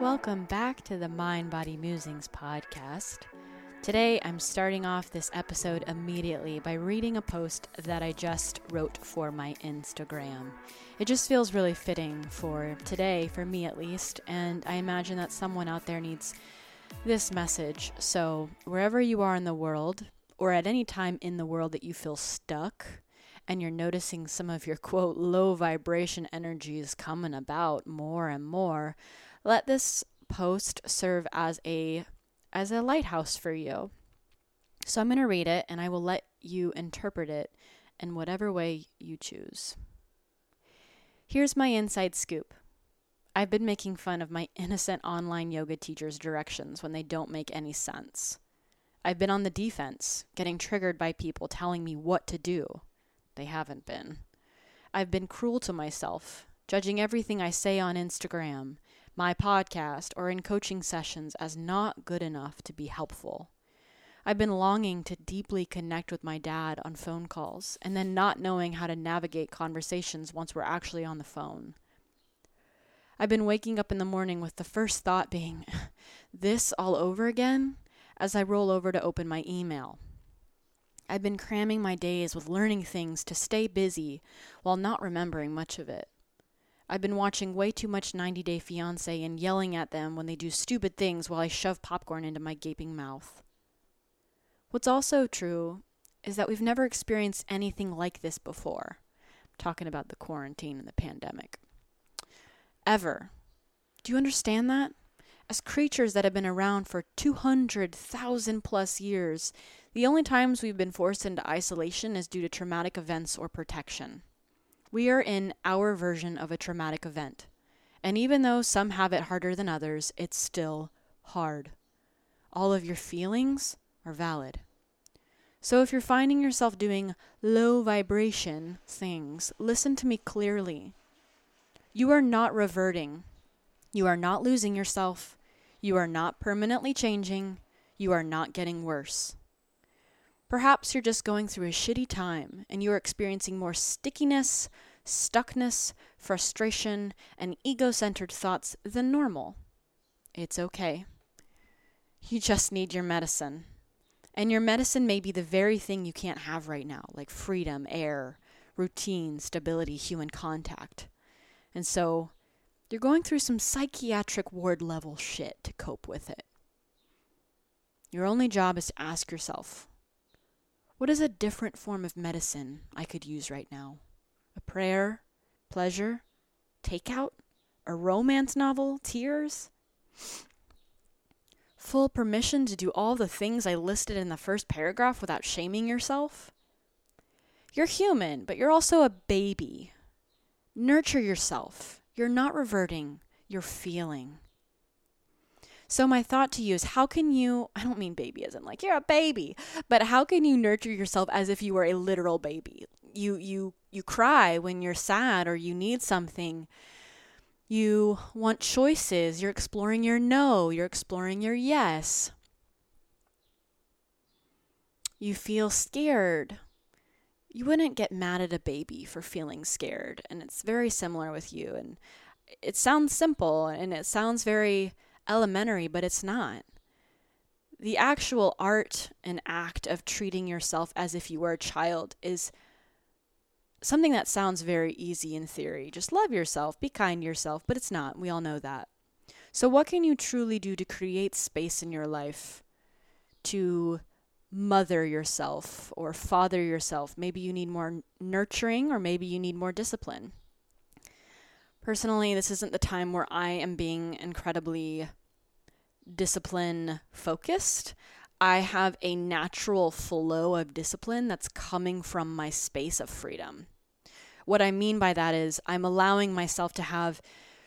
Welcome back to the Mind Body Musings podcast. Today I'm starting off this episode immediately by reading a post that I just wrote for my Instagram. It just feels really fitting for today, for me at least, and I imagine that someone out there needs this message. So, wherever you are in the world, or at any time in the world that you feel stuck, and you're noticing some of your quote low vibration energies coming about more and more, let this post serve as a as a lighthouse for you. So I'm going to read it and I will let you interpret it in whatever way you choose. Here's my inside scoop. I've been making fun of my innocent online yoga teachers' directions when they don't make any sense. I've been on the defense, getting triggered by people telling me what to do. They haven't been. I've been cruel to myself, judging everything I say on Instagram, my podcast, or in coaching sessions as not good enough to be helpful. I've been longing to deeply connect with my dad on phone calls and then not knowing how to navigate conversations once we're actually on the phone. I've been waking up in the morning with the first thought being, this all over again? as I roll over to open my email. I've been cramming my days with learning things to stay busy while not remembering much of it. I've been watching way too much 90 Day Fiancé and yelling at them when they do stupid things while I shove popcorn into my gaping mouth. What's also true is that we've never experienced anything like this before. I'm talking about the quarantine and the pandemic. Ever. Do you understand that? As creatures that have been around for 200,000 plus years, the only times we've been forced into isolation is due to traumatic events or protection. We are in our version of a traumatic event. And even though some have it harder than others, it's still hard. All of your feelings are valid. So if you're finding yourself doing low vibration things, listen to me clearly. You are not reverting. You are not losing yourself. You are not permanently changing. You are not getting worse. Perhaps you're just going through a shitty time and you are experiencing more stickiness, stuckness, frustration, and ego centered thoughts than normal. It's okay. You just need your medicine. And your medicine may be the very thing you can't have right now, like freedom, air, routine, stability, human contact. And so you're going through some psychiatric ward level shit to cope with it. Your only job is to ask yourself what is a different form of medicine I could use right now? A prayer? Pleasure? Takeout? A romance novel? Tears? Full permission to do all the things I listed in the first paragraph without shaming yourself? You're human, but you're also a baby. Nurture yourself. You're not reverting, you're feeling. So, my thought to you is how can you, I don't mean baby as in like you're a baby, but how can you nurture yourself as if you were a literal baby? You, you, you cry when you're sad or you need something. You want choices. You're exploring your no. You're exploring your yes. You feel scared. You wouldn't get mad at a baby for feeling scared. And it's very similar with you. And it sounds simple and it sounds very elementary, but it's not. The actual art and act of treating yourself as if you were a child is something that sounds very easy in theory. Just love yourself, be kind to yourself, but it's not. We all know that. So, what can you truly do to create space in your life to mother yourself or father yourself? Maybe you need more nurturing, or maybe you need more discipline. Personally, this isn't the time where I am being incredibly discipline focused. I have a natural flow of discipline that's coming from my space of freedom. What I mean by that is I'm allowing myself to have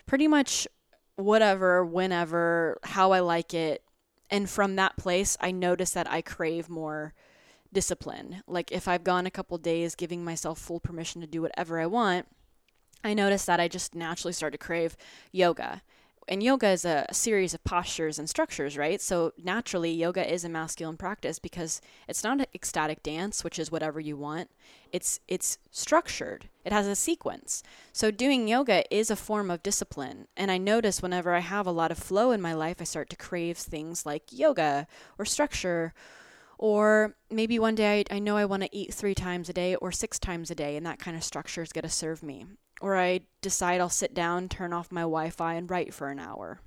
pretty much whatever, whenever, how I like it. And from that place, I notice that I crave more discipline. Like if I've gone a couple days giving myself full permission to do whatever I want, I notice that I just naturally start to crave yoga and yoga is a, series of postures and structures, right? So naturally, yoga is a masculine practice because it's not an ecstatic dance, which is whatever you want. It's it's structured. It has a sequence. So doing yoga is a form of discipline. And I notice whenever I have a lot of flow in my life, I start to crave things like yoga or structure. Or maybe one day I, I know I want to eat three times a day or six times a day, and that kind of structure is going to serve me or I decide I'll sit down, turn off my Wi Fi, and write for an hour.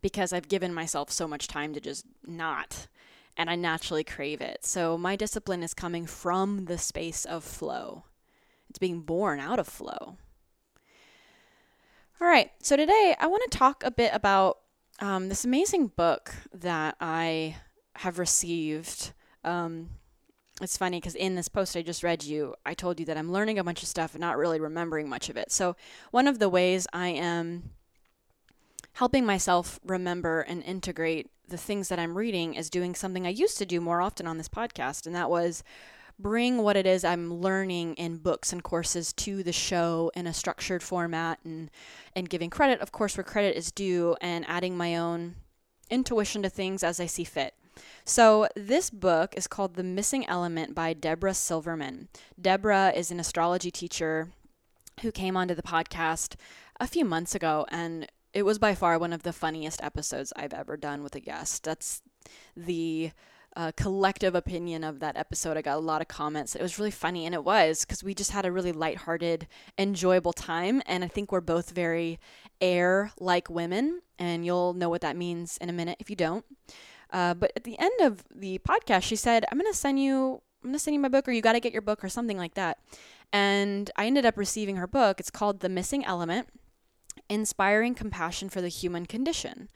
Because I've given myself so much time to just not, and I naturally crave it. So my discipline is coming from the space of flow, it's being born out of flow. All right, so today I want to talk a bit about um, this amazing book that I have received. Um, it's funny because in this post I just read you, I told you that I'm learning a bunch of stuff and not really remembering much of it. So, one of the ways I am helping myself remember and integrate the things that I'm reading is doing something I used to do more often on this podcast, and that was bring what it is I'm learning in books and courses to the show in a structured format and and giving credit of course where credit is due and adding my own intuition to things as I see fit. So, this book is called The Missing Element by Deborah Silverman. Deborah is an astrology teacher who came onto the podcast a few months ago, and it was by far one of the funniest episodes I've ever done with a guest. That's the uh, collective opinion of that episode. I got a lot of comments. It was really funny, and it was because we just had a really lighthearted, enjoyable time. And I think we're both very air like women, and you'll know what that means in a minute if you don't. Uh, but at the end of the podcast, she said, "I'm gonna send you, I'm gonna send you my book, or you got to get your book, or something like that." And I ended up receiving her book. It's called The Missing Element. Inspiring Compassion for the Human Condition.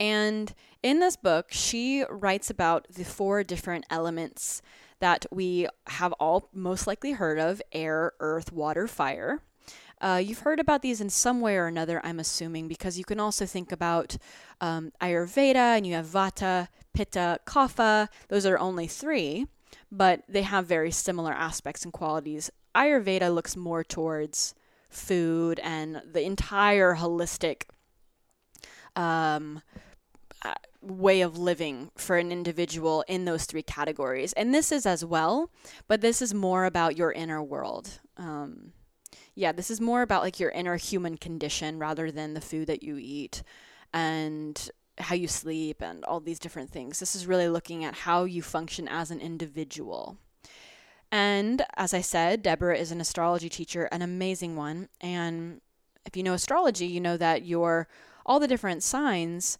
And in this book, she writes about the four different elements that we have all most likely heard of air, earth, water, fire. Uh, you've heard about these in some way or another, I'm assuming, because you can also think about um, Ayurveda and you have Vata, Pitta, Kapha. Those are only three, but they have very similar aspects and qualities. Ayurveda looks more towards food and the entire holistic um, uh, way of living for an individual in those three categories. And this is as well, but this is more about your inner world. Um, yeah, this is more about like your inner human condition rather than the food that you eat and how you sleep and all these different things. This is really looking at how you function as an individual. And as I said, Deborah is an astrology teacher, an amazing one. And if you know astrology, you know that your all the different signs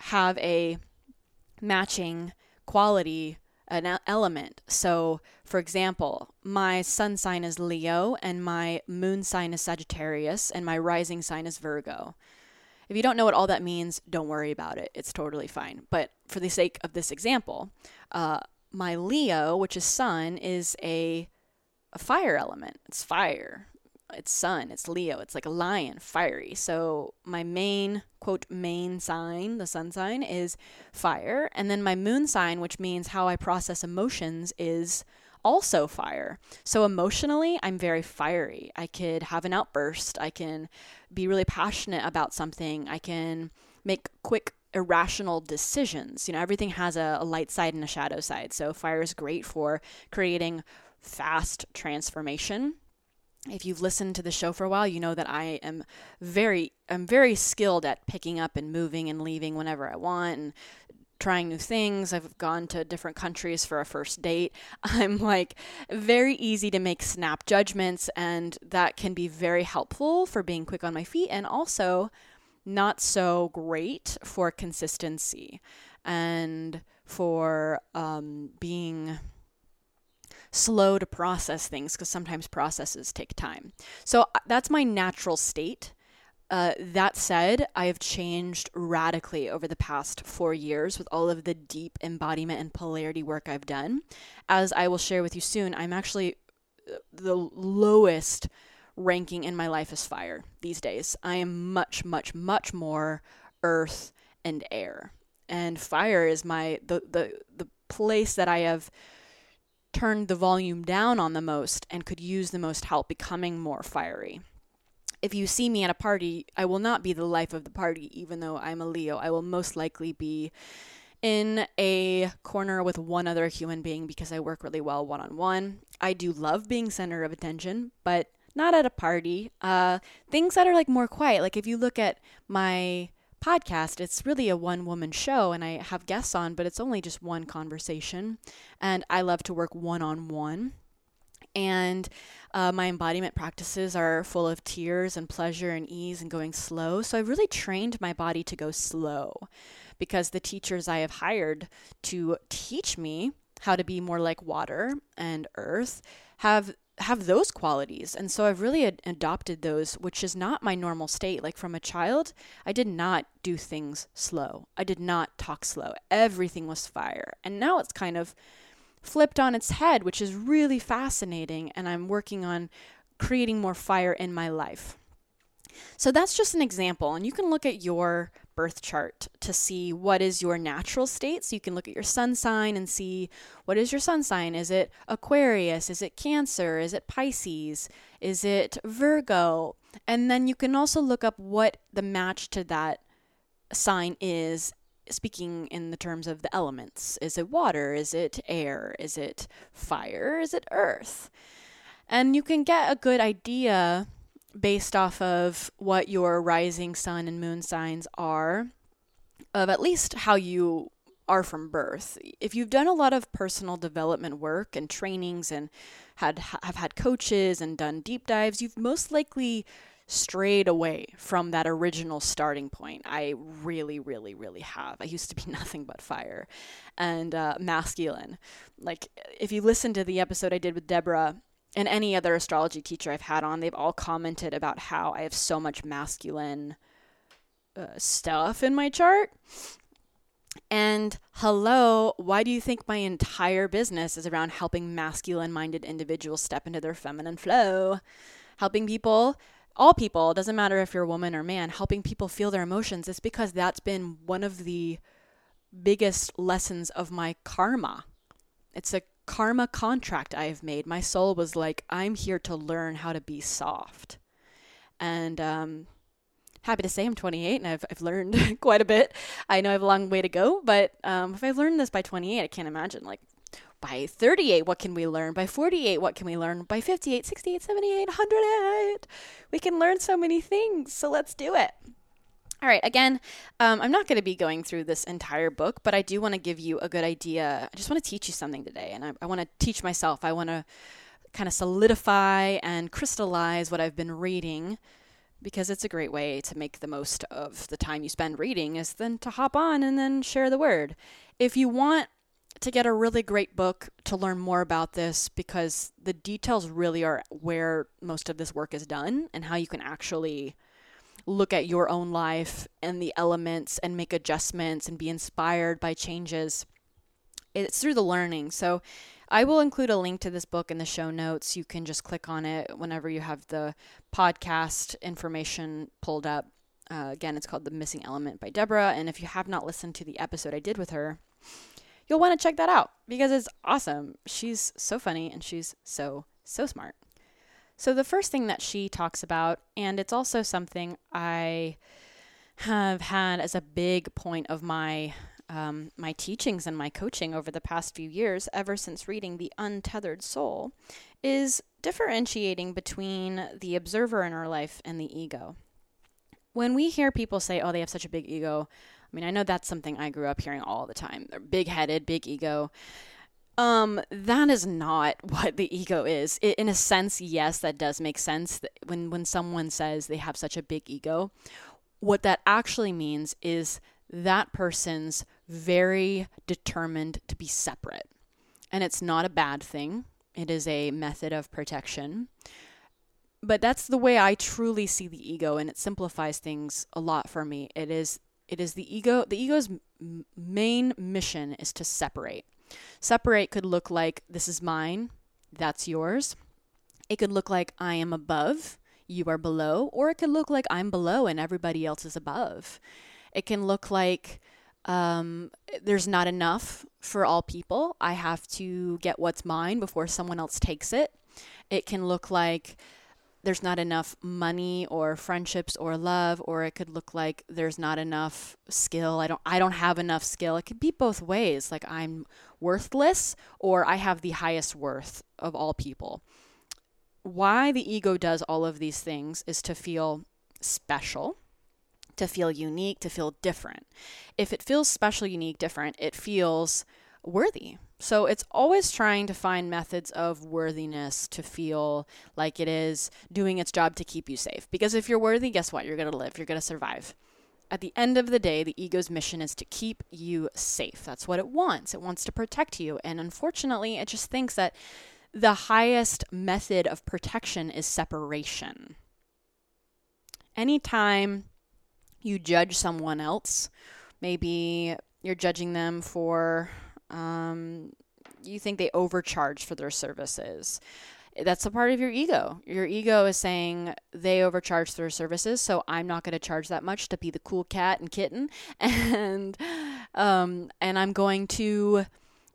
have a matching quality an element. So, for example, my sun sign is Leo and my moon sign is Sagittarius and my rising sign is Virgo. If you don't know what all that means, don't worry about it. It's totally fine. But for the sake of this example, uh, my Leo, which is sun, is a, a fire element. It's fire it's sun, it's Leo, it's like a lion, fiery. So my main, quote, main sign, the sun sign, is fire. And then my moon sign, which means how I process emotions, is also fire. So emotionally, I'm very fiery. I could have an outburst. I can be really passionate about something. I can make quick irrational decisions. You know, everything has a, a, light side and a shadow side. So fire is great for creating fast transformation if you've listened to the show for a while, you know that I am very I'm very skilled at picking up and moving and leaving whenever I want and trying new things. I've gone to different countries for a first date. I'm like very easy to make snap judgments, and that can be very helpful for being quick on my feet and also not so great for consistency and for um, being slow to process things because sometimes processes take time. So uh, that's my natural state. Uh, that said, I have changed radically over the past four years with all of the deep embodiment and polarity work I've done. As I will share with you soon, I'm actually uh, the lowest ranking in my life is fire these days. I am much, much, much more earth and air. And fire is my the the the place that I have turned the volume down on the most and could use the most help becoming more fiery. If you see me at a party, I will not be the life of the party, even though I'm a Leo. I will most likely be in a corner with one other human being because I work really well one on one. I do love being center of attention, but not at a party. Uh, things that are like more quiet. Like if you look at my podcast, it's really a one woman show and I have guests on, but it's only just one conversation. And I love to work one on one. And uh, my embodiment practices are full of tears and pleasure and ease and going slow. So I've really trained my body to go slow because the teachers I have hired to teach me how to be more like water and earth have have those qualities. And so I've really ad- adopted those, which is not my normal state. Like from a child, I did not do things slow. I did not talk slow. Everything was fire. And now it's kind of flipped on its head, which is really fascinating. And I'm working on creating more fire in my life. So that's just an example. And you can look at your birth chart to see what is your natural state. So you can look at your sun sign and see what is your sun sign. Is it Aquarius? Is it Cancer? Is it Pisces? Is it Virgo? And then you can also look up what the match to that sign is speaking in the terms of the elements. Is it water? Is it air? Is it fire? Is it earth? And you can get a good idea based off of what your rising sun and moon signs are, of at least how you are from birth. If you've done a lot of personal development work and trainings and had have had coaches and done deep dives, you've most likely strayed away from that original starting point. I really, really, really have. I used to be nothing but fire and uh, masculine. Like, if you listen to the episode I did with Deborah and any other astrology teacher I've had on, they've all commented about how I have so much masculine uh, stuff in my chart. And hello, why do you think my entire business is around helping masculine minded individuals step into their feminine flow? Helping people, all people, doesn't matter if you're a woman or man, helping people feel their emotions. It's because that's been one of the biggest lessons of my karma. It's a karma contract I have made. My soul was like, I'm here to learn how to be soft. And um, happy to say I'm 28 and I've, I've learned quite a bit. I know I have a long way to go, but um, if I've learned this by 28, I can't imagine like by 38, what can we learn? By 48, what can we learn? By 58, 68, 78, 108, we can learn so many things. So let's do it. All right, again, um, I'm not going to be going through this entire book, but I do want to give you a good idea. I just want to teach you something today, and I, I want to teach myself. I want to kind of solidify and crystallize what I've been reading because it's a great way to make the most of the time you spend reading is then to hop on and then share the word. If you want to get a really great book to learn more about this because the details really are where most of this work is done and how you can actually look at your own life and the elements and make adjustments and be inspired by changes. It's through the learning. So I will include a link to this book in the show notes. You can just click on it whenever you have the podcast information pulled up. Uh, again, it's called The Missing Element by Deborah. And if you have not listened to the episode I did with her, you'll want to check that out because it's awesome. She's so funny and she's so, so smart. So, the first thing that she talks about, and it's also something I have had as a big point of my um, my teachings and my coaching over the past few years, ever since reading The Untethered Soul, is differentiating between the observer in our life and the ego. When we hear people say, oh, they have such a big ego, I mean, I know that's something I grew up hearing all the time. They're big headed, big ego. Um, that is not what the ego is. It, in a sense, yes, that does make sense. When when someone says they have such a big ego, what that actually means is that person's very determined to be separate. And it's not a bad thing. It is a method of protection. But that's the way I truly see the ego and it simplifies things a lot for me. It is it is the ego the ego's main mission is to separate Separate could look like this is mine, that's yours. It could look like I am above, you are below, or it could look like I'm below and everybody else is above. It can look like um, there's not enough for all people. I have to get what's mine before someone else takes it. It can look like there's not enough money or friendships or love or it could look like there's not enough skill. I don't i don't have enough skill. It could be both ways like i'm worthless or i have the highest worth of all people. Why the ego does all of these things is to feel special to feel unique to feel different. If it feels special unique different it feels worthy so it's always trying to find methods of worthiness to feel like it is doing its job to keep you safe. Because if you're worthy, guess what? You're going to live, you're going to survive. At the end of the day, the ego's mission is to keep you safe. That's what it wants. It wants to protect you. And unfortunately, it just thinks that the highest method of protection is separation. Anytime you judge someone else, maybe you're judging them for um, you think they overcharge for their services. That's a part of your ego. Your ego is saying they overcharge their services, so I'm not going to charge that much to be the cool cat and kitten, and um, and I'm going to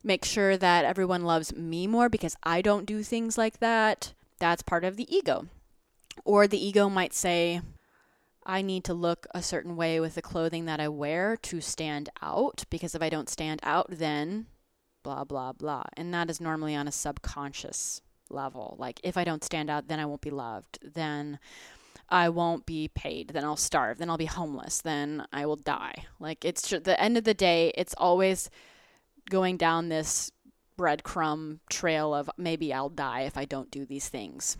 make sure that everyone loves me more because I don't do things like that. That's part of the ego. Or the ego might say, I need to look a certain way with the clothing that I wear to stand out because if I don't stand out, then blah, blah, blah. And that is normally on a subconscious level. Like, if I don't stand out, then I won't be loved. Then I won't be paid. Then I'll starve. Then I'll be homeless. Then I will die. Like, it's just, the end of the day, it's always going down this breadcrumb trail of maybe I'll die if I don't do these things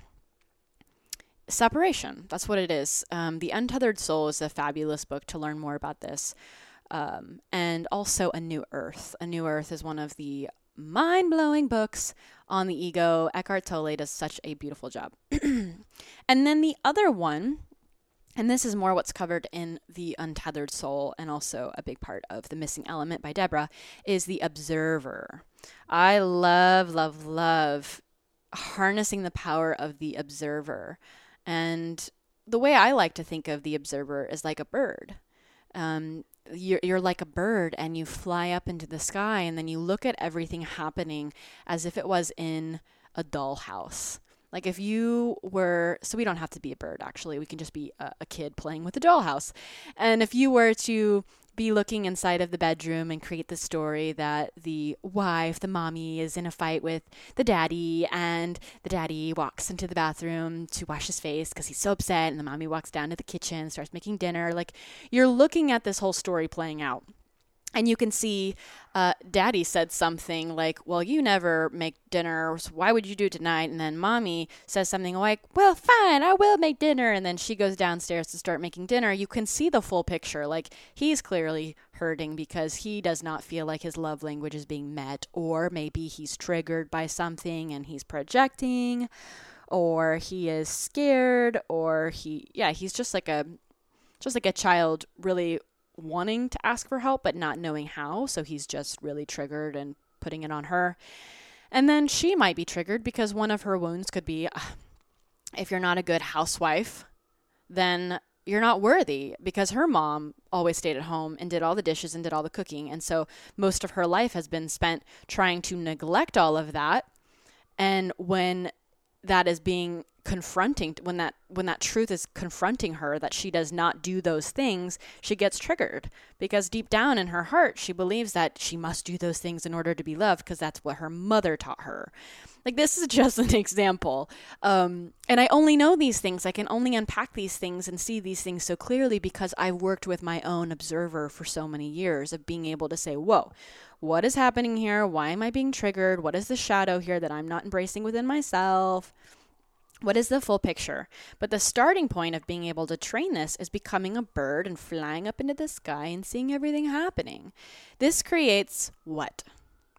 separation. That's what it is. Um, the Untethered Soul is a fabulous book to learn more about this. Um, and also A New Earth. A New Earth is one of the mind blowing books on the ego. Eckhart Tolle does such a beautiful job. and then the other one, and this is more what's covered in The Untethered Soul and also a big part of The Missing Element by Deborah, is The Observer. I love, love, love harnessing the power of the observer. And the way I like to think of the observer is like a bird. Um, you're, you're like a bird and you fly up into the sky and then you look at everything happening as if it was in a dollhouse. Like if you were, so we don't have to be a bird actually, we can just be a, a kid playing with a dollhouse. And if you were to be looking inside of the bedroom and create the story that the wife, the mommy, is in a fight with the daddy, and the daddy walks into the bathroom to wash his face because he's so upset, and the mommy walks down to the kitchen, starts making dinner. Like you're looking at this whole story playing out and you can see uh, daddy said something like well you never make dinner so why would you do it tonight? And then mommy says something like well fine i will make dinner. And then she goes downstairs to start making dinner. You can see the full picture. Like he's clearly hurting because he does not feel like his love language is being met. Or maybe he's triggered by something and he's projecting. Or he is scared. Or he yeah he's just like a just like a child really wanting to ask for help but not knowing how. So he's just really triggered and putting it on her. And then she might be triggered because one of her wounds could be if you're not a good housewife, then you're not worthy because her mom always stayed at home and did all the dishes and did all the cooking. And so most of her life has been spent trying to neglect all of that. And when that is being confronting when that when that truth is confronting her that she does not do those things she gets triggered. Because deep down in her heart she believes that she must do those things in order to be loved because that's what her mother taught her. Like this is just an example um, and i only know these things. I can only unpack these things and see these things so clearly because i've worked with my own observer for so many years of being able to say whoa what is happening here? Why am i being triggered? What is the shadow here that i'm not embracing within myself what is the full picture? But the starting point of being able to train this is becoming a bird and flying up into the sky and seeing everything happening. This creates what?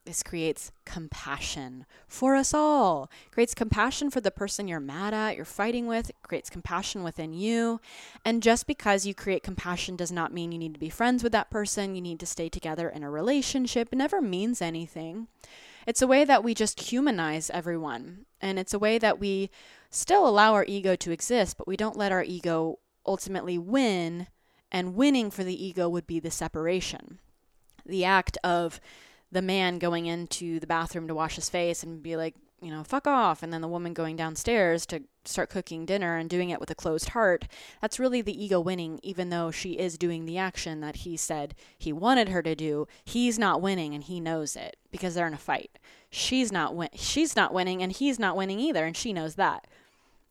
This creates compassion for us all. Creates compassion for the person you're mad at, you're fighting with, it creates compassion within you. And just because you create compassion does not mean you need to be friends with that person, you need to stay together in a relationship. It never means anything. It's a way that we just humanize everyone. And it's a way that we still allow our ego to exist, but we don't let our ego ultimately win. And winning for the ego would be the separation. The act of the man going into the bathroom to wash his face and be like, you know, fuck off. And then the woman going downstairs to start cooking dinner and doing it with a closed heart. That's really the ego winning, even though she is doing the action that he said he wanted her to do. He's not winning and he knows it because they're in a fight. She's not win- she's not winning and he's not winning either and she knows that.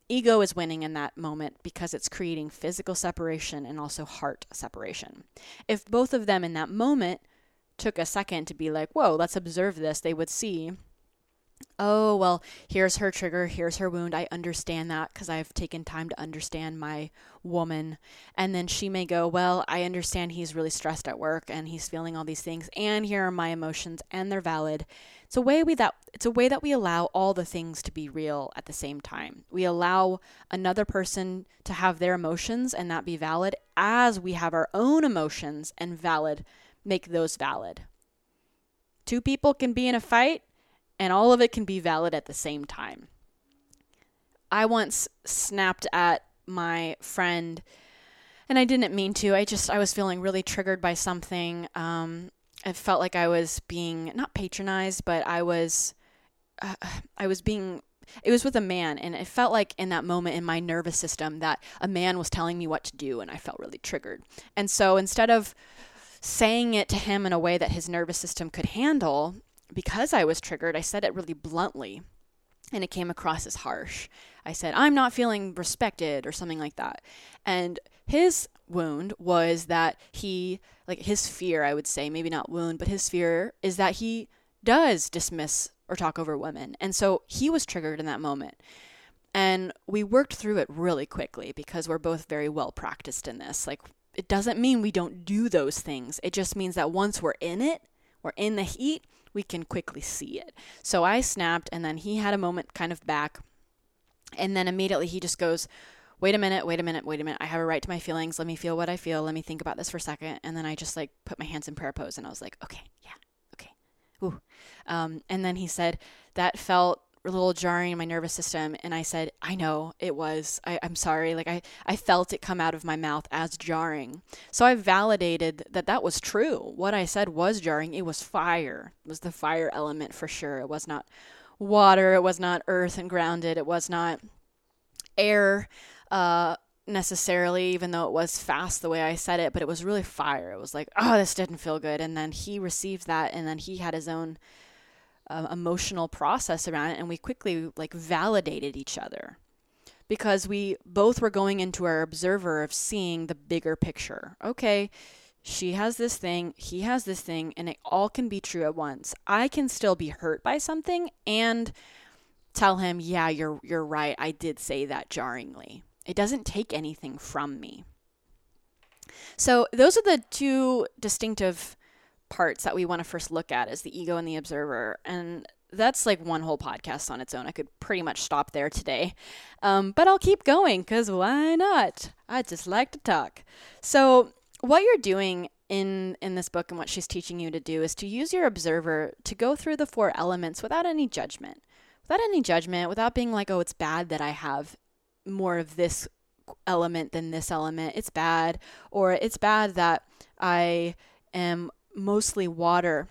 Ego is winning in that moment because it's creating physical separation and also heart separation. If both of them in that moment took a second to be like, whoa, let's observe this, they would see oh, well, here's her trigger, here's her wound. I understand that because I've taken time to understand my woman. And then she may go, well, I understand he's really stressed at work and he's feeling all these things, and here are my emotions, and they're valid. It's a way we that it's a way that we allow all the things to be real at the same time. We allow another person to have their emotions and that be valid as we have our own emotions and valid make those valid. Two people can be in a fight and all of it can be valid at the same time. I once snapped at my friend and I didn't mean to. I just I was feeling really triggered by something. Um, it felt like I was being not patronized, but I was uh, I was being it was with a man and it felt like in that moment in my nervous system that a man was telling me what to do and I felt really triggered. And so instead of saying it to him in a way that his nervous system could handle, because I was triggered, I said it really bluntly and it came across as harsh. I said, I'm not feeling respected or something like that. And his wound was that he, like his fear, I would say, maybe not wound, but his fear is that he does dismiss or talk over women. And so he was triggered in that moment. And we worked through it really quickly because we're both very well practiced in this. Like, it doesn't mean we don't do those things. It just means that once we're in it, we're in the heat, we can quickly see it. So I snapped, and then he had a moment kind of back. And then immediately he just goes, Wait a minute, wait a minute, wait a minute. I have a right to my feelings. Let me feel what I feel. Let me think about this for a second. And then I just like put my hands in prayer pose and I was like, Okay, yeah, okay. Ooh. Um, and then he said, That felt a little jarring in my nervous system and i said i know it was I, am sorry like I, I felt it come out of my mouth as jarring. So i validated that that was true. What i said was jarring. It was fire. It was the fire element for sure. It was not water. It was not earth and grounded. It was not air uh, necessarily even though it was fast the way i said it but it was really fire. It was like oh this didn't feel good. And then he received that and then he had his own uh, emotional process around it and we quickly like validated each other. Because we both were going into our observer of seeing the bigger picture. Okay she has this thing he has this thing and it all can be true at once. I can still be hurt by something and tell him yeah you're you're right. I did say that jarringly. It doesn't take anything from me. So those are the two distinctive parts that we want to first look at is the ego and the observer. And that's like one whole podcast on its own. I could pretty much stop there today. Um, but I'll keep going because why not? I just like to talk. So, what you're doing in, in this book and what she's teaching you to do is to use your observer to go through the four elements without any judgment. Without any judgment, without being like, oh, it's bad that I have more of this element than this element. It's bad. Or it's bad that I am mostly water.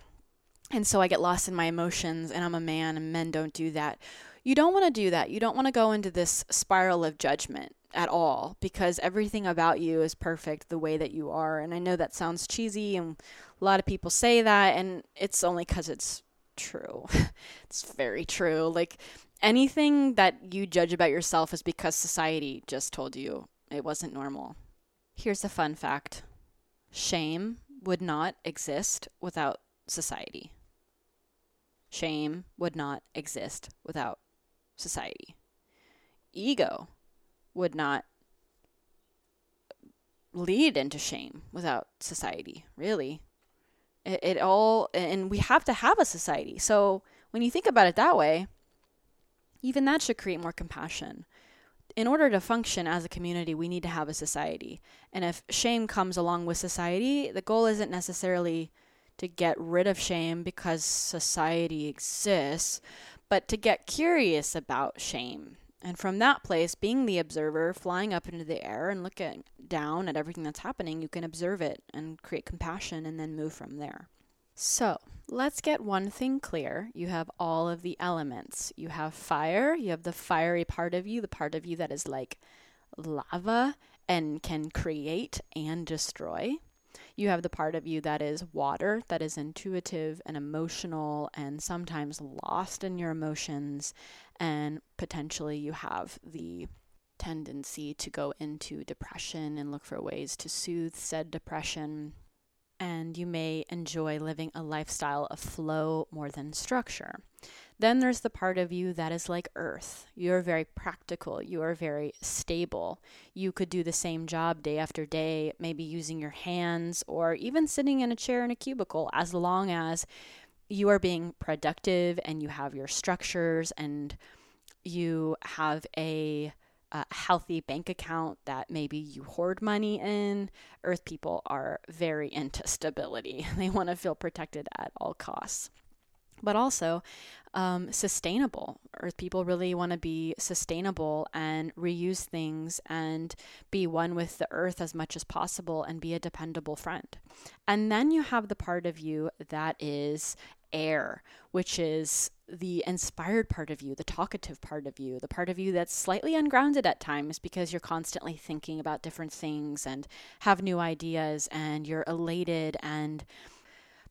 And so I get lost in my emotions, and I'm a man, and men don't do that. you don't want to do that. You don't want to go into this spiral of judgment at all because everything about you is perfect the way that you are. And I know that sounds cheesy and a lot of people say that and it's only cuz it's true. it's very true. Like anything that you judge about yourself is because society just told you it wasn't normal. Here's a fun fact. Shame would not exist without society. Shame would not exist without society. Ego would not lead into shame without society, really. It, it, all, and we have to have a society. So when you think about it that way, even that should create more compassion. In order to function as a community, we need to have a society. And if shame comes along with society, the goal isn't necessarily to get rid of shame because society exists, but to get curious about shame. And from that place, being the observer, flying up into the air and looking down at everything that's happening, you can observe it and create compassion and then move from there. So, let's get one thing clear. You have all of the elements. You have fire, you have the fiery part of you, the part of you that is like lava and can create and destroy. You have the part of you that is water, that is intuitive and emotional and sometimes lost in your emotions. And potentially you have the tendency to go into depression and look for ways to soothe said depression and you may enjoy living a lifestyle of flow more than structure. Then there's the part of you that is like earth. You're very practical, you are very stable. You could do the same job day after day, maybe using your hands or even sitting in a chair in a cubicle, as long as you are being productive and you have your structures and you have a a healthy bank account that maybe you hoard money in. Earth people are very into stability, they want to feel protected at all costs. But also, um, sustainable. Earth people really want to be sustainable and reuse things and be one with the earth as much as possible and be a dependable friend. And then you have the part of you that is air, which is the inspired part of you, the talkative part of you, the part of you that's slightly ungrounded at times because you're constantly thinking about different things and have new ideas and you're elated and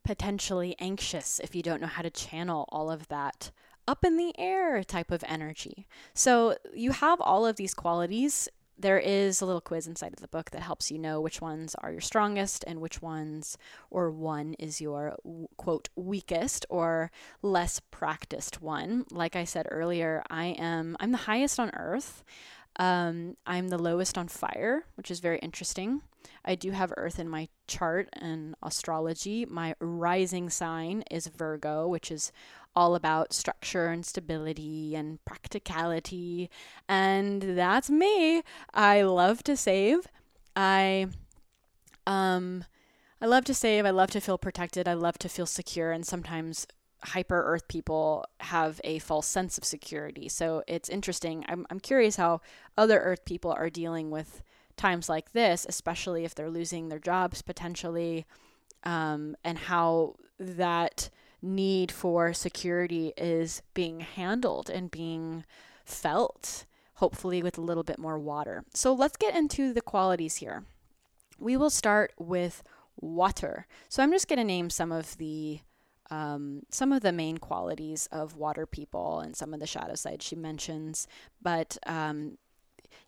potentially anxious if you don't know how to channel all of that up in the air type of energy. So you have all of these qualities there is a little quiz inside of the book that helps you know which ones are your strongest and which ones or one is your quote weakest or less practiced one. Like I said earlier, I am I'm the highest on earth. Um, I'm the lowest on fire, which is very interesting. I do have Earth in my chart and astrology. My rising sign is Virgo, which is all about structure and stability and practicality. And that's me. I love to save. I um I love to save. I love to feel protected. I love to feel secure and sometimes hyper earth people have a false sense of security. So it's interesting. I'm I'm curious how other earth people are dealing with times like this, especially if they're losing their jobs potentially, um, and how that need for security is being handled and being felt, hopefully with a little bit more water. So let's get into the qualities here. We will start with water. So I'm just going to name some of the um, some of the main qualities of water people and some of the shadow side she mentions, but um,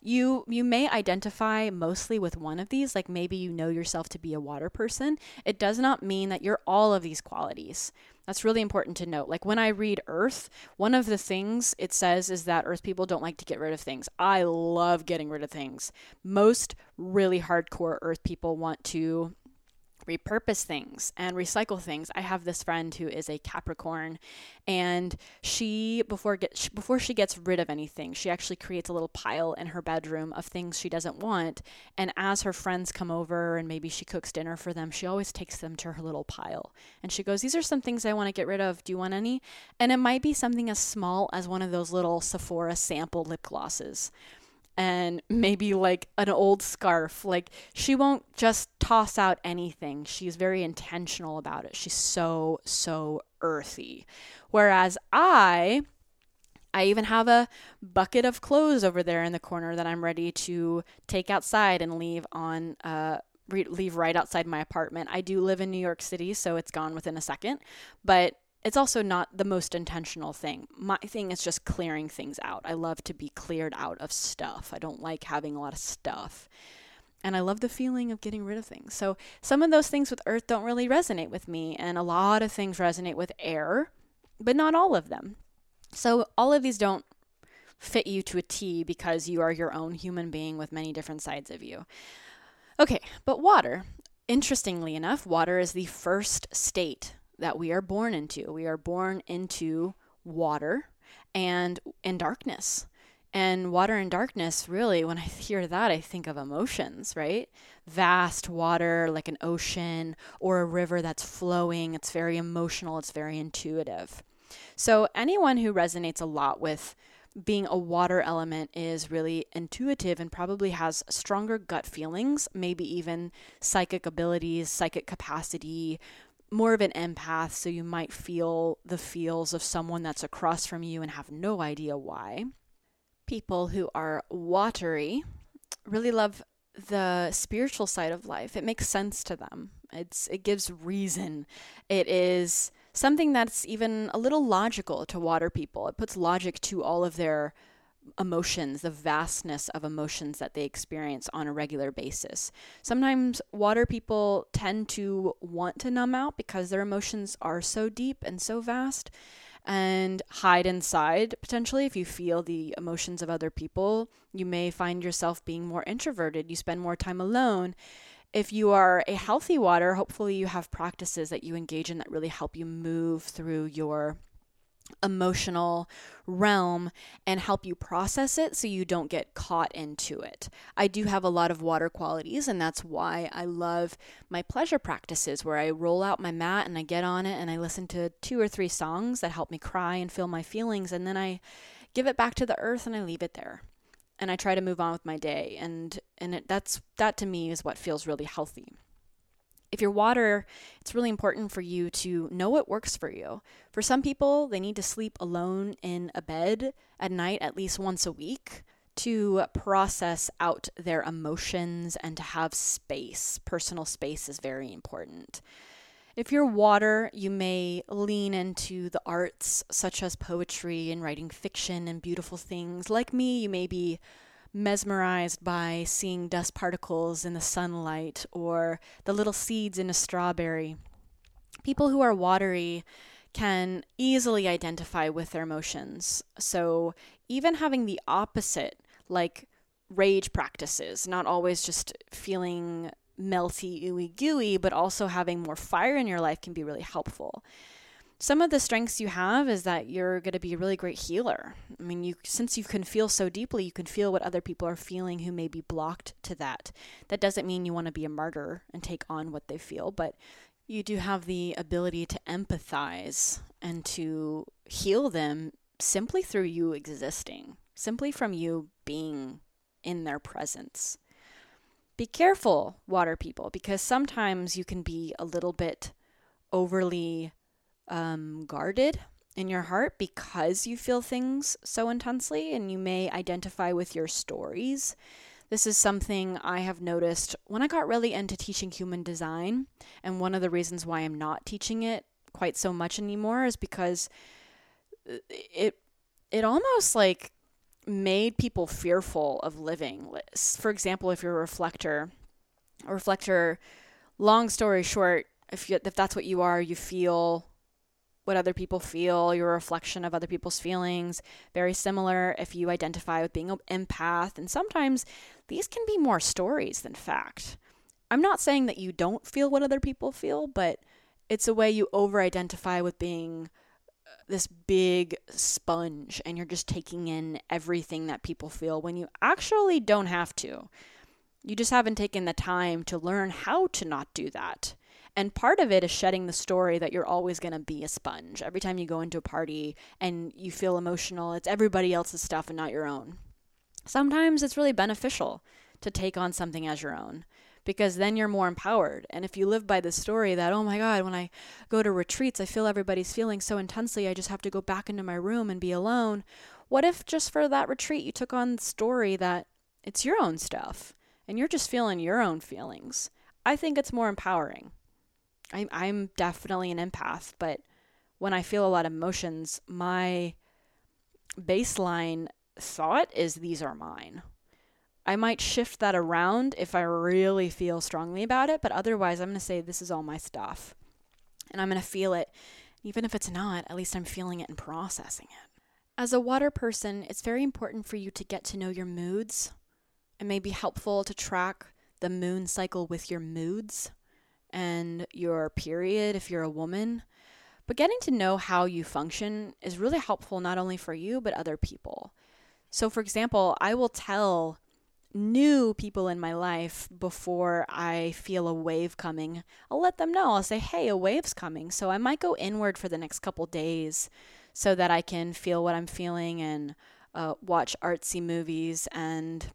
you you may identify mostly with one of these like maybe you know yourself to be a water person. It does not mean that you're all of these qualities. That's really important to note. Like when i read earth one of the things it says is that earth people don't like to get rid of things. I love getting rid of things. Most really hardcore earth people want to repurpose things and recycle things. I have this friend who is a Capricorn and she before get before she gets rid of anything, she actually creates a little pile in her bedroom of things she doesn't want and as her friends come over and maybe she cooks dinner for them, she always takes them to her little pile. And she goes, "These are some things I want to get rid of. Do you want any?" And it might be something as small as one of those little Sephora sample lip glosses and maybe like an old scarf. Like she won't just toss out anything. She's very intentional about it. She's so, so earthy. Whereas I I even have a bucket of clothes over there in the corner that I'm ready to take outside and leave on uh, re- leave right outside my apartment. I do live in New York City, so it's gone within a second, but it's also not the most intentional thing. My thing is just clearing things out. I love to be cleared out of stuff. I don't like having a lot of stuff. And I love the feeling of getting rid of things. So some of those things with earth don't really resonate with me, and a lot of things resonate with air, but not all of them. So all of these don't fit you to a T because you are your own human being with many different sides of you. Okay, but water. Interestingly enough, water is the first state that we are born into. We are born into water and in darkness. And water and darkness, really, when I hear that, I think of emotions, right? Vast water, like an ocean or a river that's flowing. It's very emotional, it's very intuitive. So, anyone who resonates a lot with being a water element is really intuitive and probably has stronger gut feelings, maybe even psychic abilities, psychic capacity, more of an empath. So, you might feel the feels of someone that's across from you and have no idea why people who are watery really love the spiritual side of life. It makes sense to them. It's it gives reason. It is something that's even a little logical to water people. It puts logic to all of their emotions, the vastness of emotions that they experience on a regular basis. Sometimes water people tend to want to numb out because their emotions are so deep and so vast and hide inside potentially if you feel the emotions of other people. You may find yourself being more introverted. You spend more time alone. If you are a healthy water hopefully you have practices that you engage in that really help you move through your emotional realm and help you process it so you don't get caught into it. I do have a lot of water qualities, and that's why I love my pleasure practices where I roll out my mat and I get on it and I listen to two or three songs that help me cry and feel my feelings, and then I give it back to the earth and I leave it there. And I try to move on with my day, and and it, that's that to me is what feels really healthy if you're water, it's really important for you to know what works for you. For some people, they need to sleep alone in a bed at night at least once a week to process out their emotions and to have space. Personal space is very important. If you're water, you may lean into the arts such as poetry and writing fiction and beautiful things. Like me, you may be mesmerized by seeing dust particles in the sunlight or the little seeds in a strawberry. People who are watery can easily identify with their emotions. So, even having the opposite, like rage practices, not always just feeling melty, ooey gooey, but also having more fire in your life can be really helpful some of the strengths you have is that you're going to be a really great healer. I mean, you since you can feel so deeply, you can feel what other people are feeling who may be blocked to that. That doesn't mean you want to be a martyr and take on what they feel, but you do have the ability to empathize and to heal them simply through you existing, simply from you being in their presence. Be careful, water people, because sometimes you can be a little bit overly um, guarded in your heart because you feel things so intensely and you may identify with your stories. This is something I have noticed when I got really into teaching human design. And one of the reasons why I'm not teaching it quite so much anymore is because uh, it it almost like made people fearful of living. For example, if you're a reflector, a reflector, long story short, if you, if that's what you are, you feel what other people feel, your reflection of other people's feelings. Very similar if you identify with being an empath. And sometimes these can be more stories than fact. I'm not saying that you don't feel what other people feel, but it's a way you over identify with being uh, this big sponge and you're just taking in everything that people feel when you actually don't have to. You just haven't taken the time to learn how to not do that. And part of it is shedding the story that you're always going to be a sponge. Every time you go into a party and you feel emotional, it's everybody else's stuff and not your own. Sometimes it's really beneficial to take on something as your own because then you're more empowered. And if you live by the story that, oh my God, when I go to retreats, I feel everybody's feeling so intensely, I just have to go back into my room and be alone. What if just for that retreat you took on the story that it's your own stuff and you're just feeling your own feelings? I think it's more empowering. I'm, I'm definitely an empath, but when I feel a lot of emotions, my baseline thought is these are mine. I might shift that around if I really feel strongly about it, but otherwise, I'm going to say this is all my stuff. And I'm going to feel it. Even if it's not, at least I'm feeling it and processing it. As a water person, it's very important for you to get to know your moods. It may be helpful to track the moon cycle with your moods and your period if you're a woman. But getting to know how you function is really helpful not only for you, but other people. So, for example, I will tell new people in my life before I feel a wave coming. I'll let them know. I'll say, hey, a wave's coming. So I might go inward for the next couple days so that I can feel what I'm feeling and uh, watch artsy movies and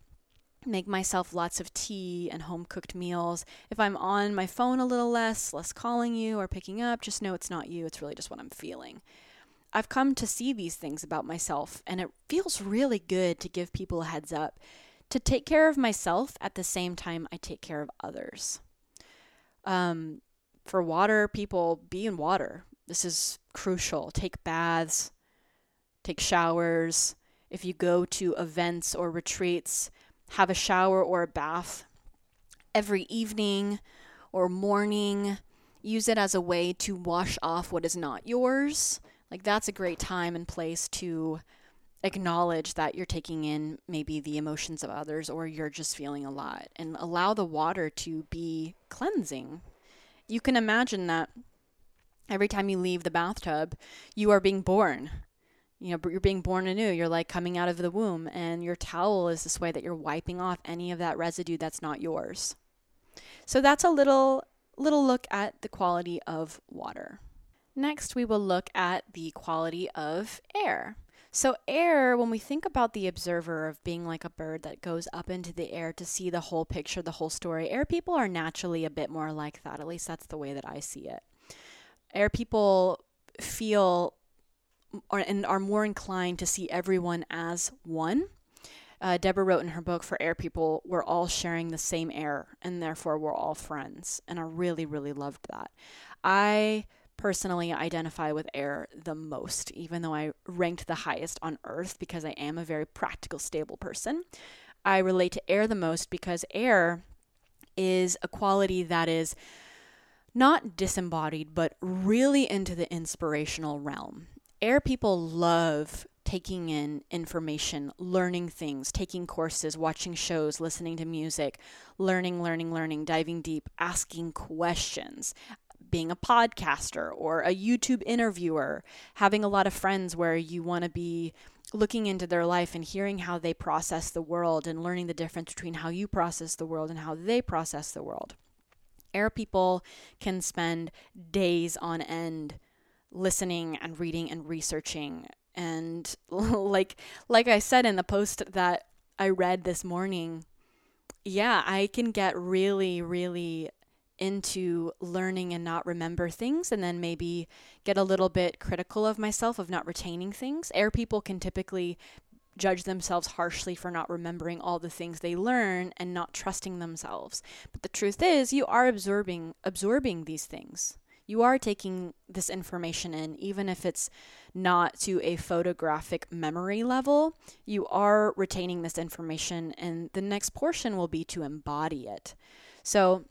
make myself lots of tea and home cooked meals. If I'm on my phone a little less, less calling you or picking up, just know it's not you. It's really just what I'm feeling. I've come to see these things about myself, and it feels really good to give people a heads up to take care of myself at the same time I take care of others. Um, for water, people be in water. This is crucial. Take baths, take showers. If you go to events or retreats, have a shower or a bath every evening or morning. Use it as a way to wash off what is not yours. Like, that's a great time and place to acknowledge that you're taking in maybe the emotions of others or you're just feeling a lot and allow the water to be cleansing. You can imagine that every time you leave the bathtub, you are being born. You know, you're being born anew. You're like coming out of the womb, and your towel is this way that you're wiping off any of that residue that's not yours. So that's a little little look at the quality of water. Next, we will look at the quality of air. So, air, when we think about the observer of being like a bird that goes up into the air to see the whole picture, the whole story, air people are naturally a bit more like that. At least that's the way that I see it. Air people feel and are more inclined to see everyone as one. Uh, Deborah wrote in her book, For Air People, we're all sharing the same air, and therefore we're all friends. And I really, really loved that. I personally identify with air the most, even though I ranked the highest on earth because I am a very practical, stable person. I relate to air the most because air is a quality that is not disembodied, but really into the inspirational realm. Air people love taking in information, learning things, taking courses, watching shows, listening to music, learning, learning, learning, diving deep, asking questions being a podcaster or a YouTube interviewer, having a lot of friends where you want to be looking into their life and hearing how they process the world and learning the difference between how you process the world and how they process the world. Air people can spend days on end listening and reading and researching and like like I said in the post that I read this morning, yeah, I can get really really into learning and not remember things and then maybe get a little bit critical of myself of not retaining things. Air people can typically judge themselves harshly for not remembering all the things they learn and not trusting themselves. But the truth is, you are absorbing absorbing these things. You are taking this information in even if it's not to a photographic memory level. You are retaining this information and the next portion will be to embody it. So,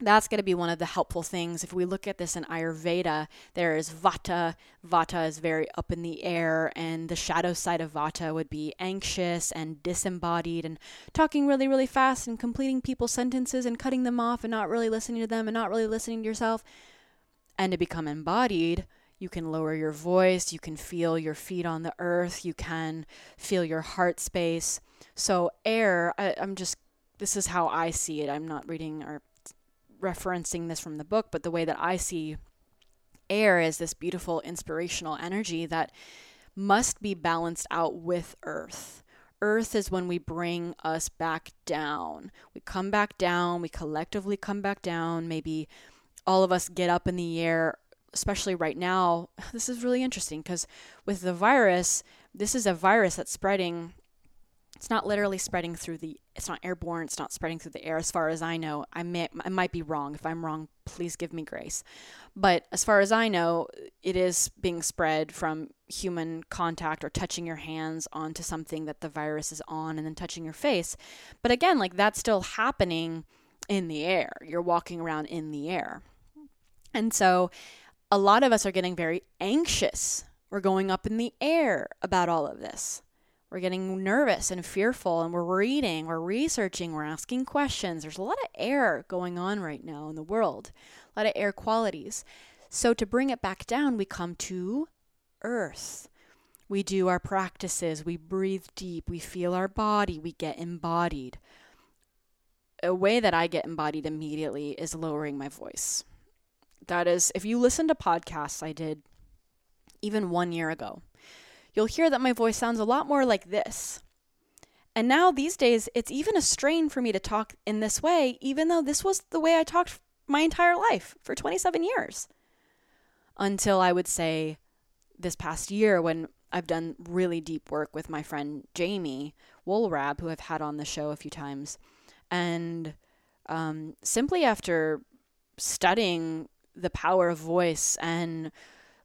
that's going to be one of the helpful things. If we look at this in Ayurveda, there is Vata. Vata is very up in the air, and the shadow side of Vata would be anxious and disembodied and talking really, really fast and completing people's sentences and cutting them off and not really listening to them and not really listening to yourself. And to become embodied, you can lower your voice, you can feel your feet on the earth, you can feel your heart space. So, air, I, I'm just, this is how I see it. I'm not reading or referencing this from the book, but the way that I see air is this beautiful inspirational energy that must be balanced out with earth. Earth is when we bring us back down. We come back down, we collectively come back down. Maybe all of us get up in the air, especially right now. This is really interesting because with the virus, this is a virus that's spreading it's not literally spreading through the it's not airborne it's not spreading through the air as far as i know. I may i might be wrong. If i'm wrong please give me grace. But as far as i know it is being spread from human contact or touching your hands onto something that the virus is on and then touching your face. But again like that's still happening in the air. You're walking around in the air and so a lot of us are getting very anxious we're going up in the air about all of this we're getting nervous and fearful, and we're reading, we're researching, we're asking questions. There's a lot of air going on right now in the world, a lot of air qualities. So, to bring it back down, we come to earth. We do our practices, we breathe deep, we feel our body, we get embodied. A way that I get embodied immediately is lowering my voice. That is, if you listen to podcasts I did even one year ago, you'll hear that my voice sounds a lot more like this. And now these days, it's even a strain for me to talk in this way, even though this was the way I talked my entire life for 27 years. Until I would say this past year when I've done really deep work with my friend Jamie Woolrab, who I've had on the show a few times. And um, simply after studying the power of voice and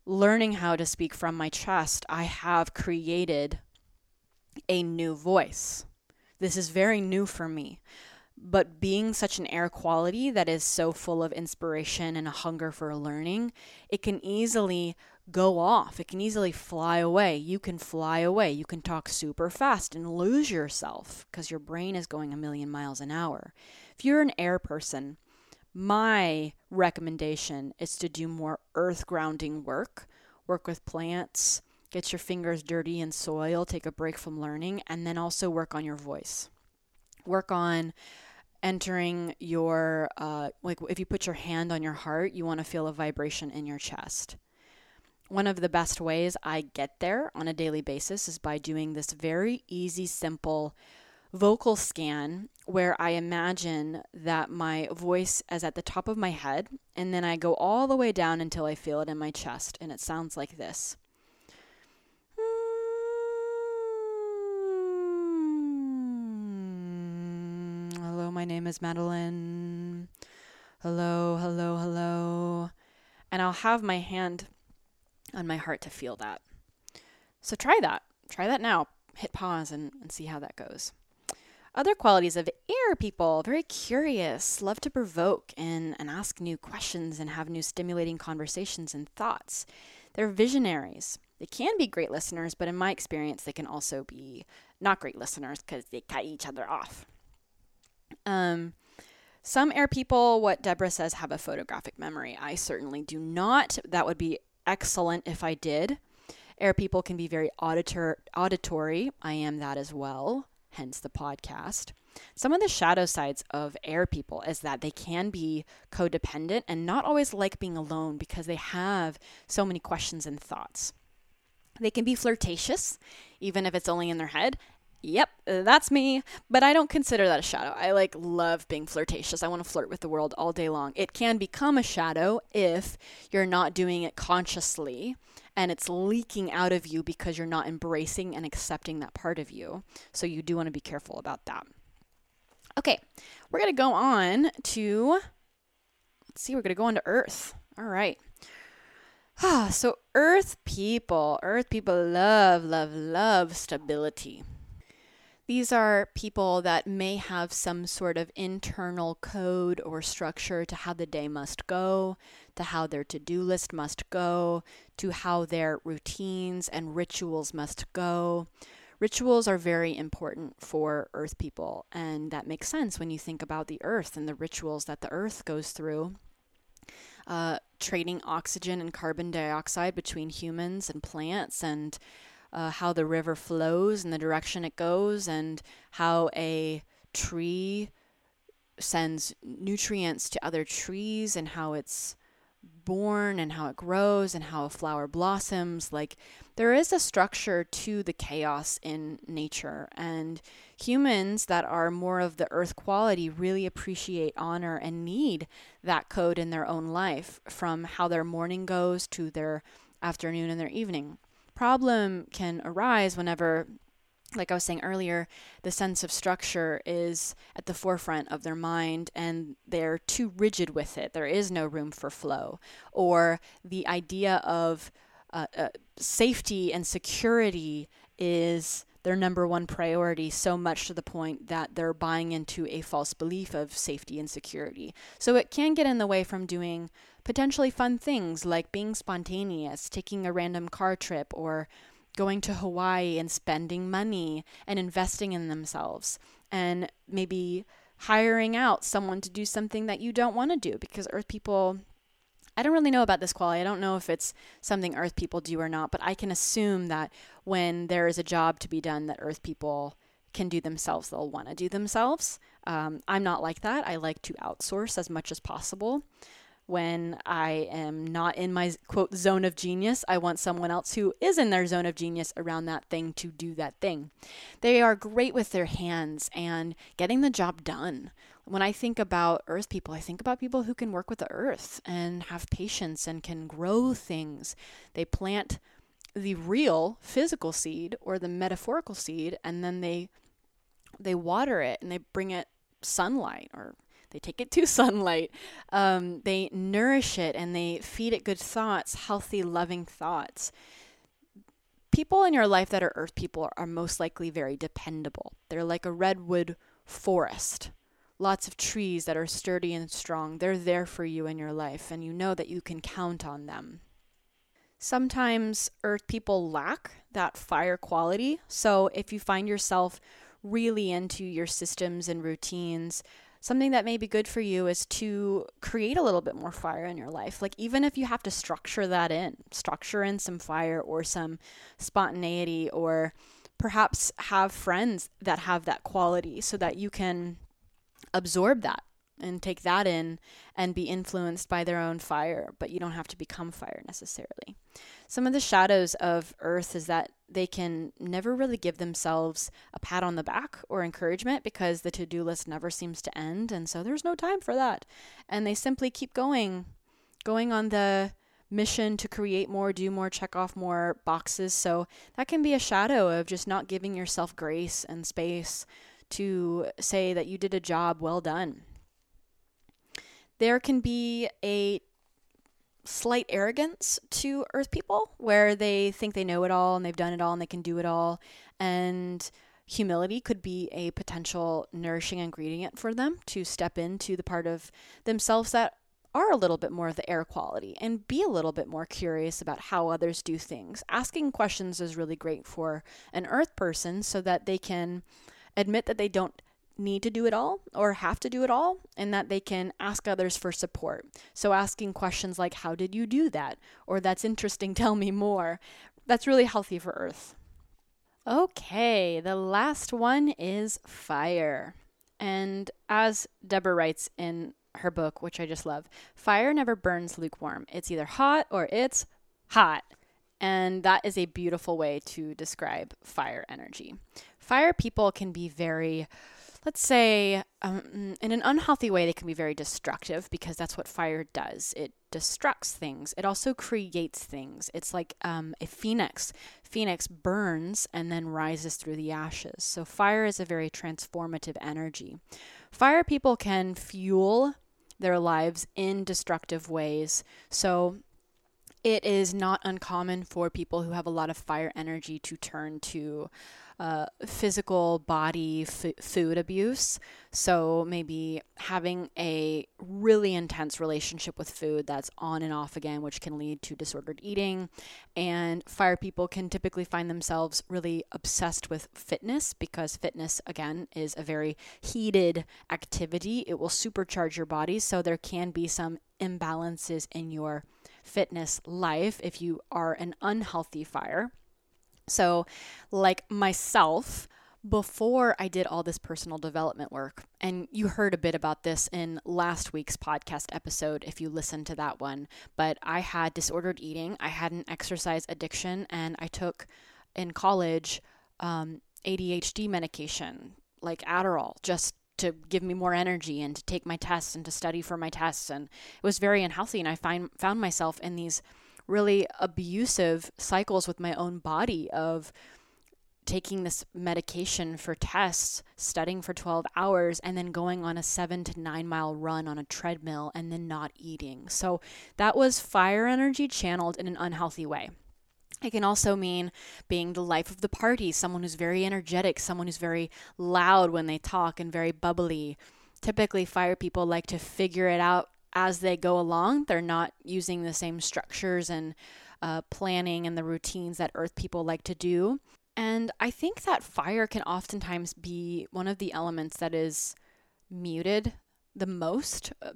learning how to speak from my chest, I have created a new voice. This is very new for me. But being such an air quality that is so full of inspiration and a hunger for learning, it can easily go off. It can easily fly away. You can fly away. You can talk super fast and lose yourself because your brain is going a million miles an hour. If you're an air person, my recommendation is to do more earth grounding work, work with plants, get your fingers dirty in soil, take a break from learning, and then also work on your voice. Work on entering your, uh, like if you put your hand on your heart, you want to feel a vibration in your chest. One of the best ways I get there on a daily basis is by doing this very easy, simple vocal scan where I imagine that my voice is at the top of my head and then I go all the way down until I feel it in my chest and it sounds like this. Hello, my name is Madeline. Hello, hello, hello. And I'll have my hand on my heart to feel that. So try that. Try that now. Hit pause and, and see how that goes. Other qualities of air people very curious, love to provoke and, and ask new questions and have new stimulating conversations and thoughts. They're visionaries. They can be great listeners, but in my experience, they can also be not great listeners because they cut each other off. Um, some air people, what Deborah says, have a photographic memory. I certainly do not. That would be excellent if I did. Air people can be very auditor- auditory. I am that as well hence the podcast. Some of the shadow sides of air people is that they can be codependent and not always like being alone because they have so many questions and thoughts. They can be flirtatious, even if it's only in their head. Yep, that's me, but I don't consider that a shadow. I like love being flirtatious. I want to flirt with the world all day long. It can become a shadow if you're not doing it consciously and it's leaking out of you because you're not embracing and accepting that part of you. So you do want to be careful about that. Okay, we're going to go on to, let's see, we're going to go on to Earth. All right. Ah, so Earth people, Earth people love, love, love stability. These are people that may have some sort of internal code or structure to how the day must go, to how their to do list must go, to how their routines and rituals must go. Rituals are very important for earth people, and that makes sense when you think about the earth and the rituals that the earth goes through. Uh, trading oxygen and carbon dioxide between humans and plants, and uh, how the river flows and the direction it goes, and how a tree sends nutrients to other trees, and how it's born and how it grows and how a flower blossoms. Like, there is a structure to the chaos in nature, and humans that are more of the earth quality really appreciate, honor, and need that code in their own life from how their morning goes to their afternoon and their evening problem can arise whenever like I was saying earlier, the sense of structure is at the forefront of their mind and they're too rigid with it. There is no room for flow. Or the idea of uh, uh, safety and security is their number one priority, so much to the point that they're buying into a false belief of safety and security. So it can get in the way from doing potentially fun things like being spontaneous, taking a random car trip, or going to Hawaii and spending money and investing in themselves and maybe hiring out someone to do something that you don't want to do because earth people I don't really know about this quality. I don't know if it's something earth people do or not, but I can assume that when there is a job to be done that earth people can do themselves, they'll want to do themselves. Um, I'm not like that. I like to outsource as much as possible when I am not in my quote zone of genius. I want someone else who is in their zone of genius around that thing to do that thing. They are great with their hands and getting the job done. When I think about earth people, I think about people who can work with the earth and have patience and can grow things. They plant the real physical seed or the metaphorical seed and then they they water it and they bring it sunlight or they take it to sunlight. Um, they nourish it and they feed it good thoughts, healthy, loving thoughts. People in your life that are earth people are most likely very dependable. They're like a redwood forest. Lots of trees that are sturdy and strong. They're there for you in your life, and you know that you can count on them. Sometimes earth people lack that fire quality. So if you find yourself really into your systems and routines, something that may be good for you is to create a little bit more fire in your life. Like, even if you have to structure that in, structure in some fire or some spontaneity, or perhaps have friends that have that quality so that you can absorb that and take that in and be influenced by their own fire, but you don't have to become fire necessarily. Some of the shadows of Earth is that they can never really give themselves a pat on the back or encouragement because the to do list never seems to end. And so there's no time for that. And they simply keep going, going on the mission to create more, do more, check off more boxes. So that can be a shadow of just not giving yourself grace and space to say that you did a job well done there can be a slight arrogance to earth people where they think they know it all and they've done it all and they can do it all and humility could be a potential nourishing ingredient for them to step into the part of themselves that are a little bit more of the air quality and be a little bit more curious about how others do things. Asking questions is really great for an earth person so that they can admit that they don't need to do it all or have to do it all and that they can ask others for support. So, asking questions like, How did you do that? or That's interesting, tell me more. That's really healthy for Earth. Okay, the last one is fire. And as Deborah writes in her book, which I just love, fire never burns lukewarm. It's either hot or it's hot. And that is a beautiful way to describe fire energy. Fire people can be very let's say, um, in an unhealthy way, they can be very destructive because that's what fire does. It destructs things. It also creates things. It's like um, a phoenix. Phoenix burns and then rises through the ashes. So fire is a very transformative energy. Fire people can fuel their lives in destructive ways. So it is not uncommon for people who have a lot of fire energy to turn to uh, physical body f- food abuse. So maybe having a really intense relationship with food that's on and off again, which can lead to disordered eating. And fire people can typically find themselves really obsessed with fitness because fitness, again, is a very heated activity. It will supercharge your body. So there can be some imbalances in your fitness life if you are an unhealthy fire. So, like myself, before I did all this personal development work, and you heard a bit about this in last week's podcast episode if you listened to that one, but I had disordered eating, I had an exercise addiction, and I took in college um, ADHD medication like Adderall just to give me more energy and to take my tests and to study for my tests. And it was very unhealthy. And I find, found myself in these really abusive cycles with my own body of taking this medication for tests, studying for 12 hours, and then going on a seven to nine mile run on a treadmill and then not eating. So that was fire energy channeled in an unhealthy way. It can also mean being the life of the party, someone who's very energetic, someone who's very loud when they talk and very bubbly. Typically, fire people like to figure it out as they go along. They're not using the same structures and uh, planning and the routines that earth people like to do. And I think that fire can oftentimes be one of the elements that is muted the most uh,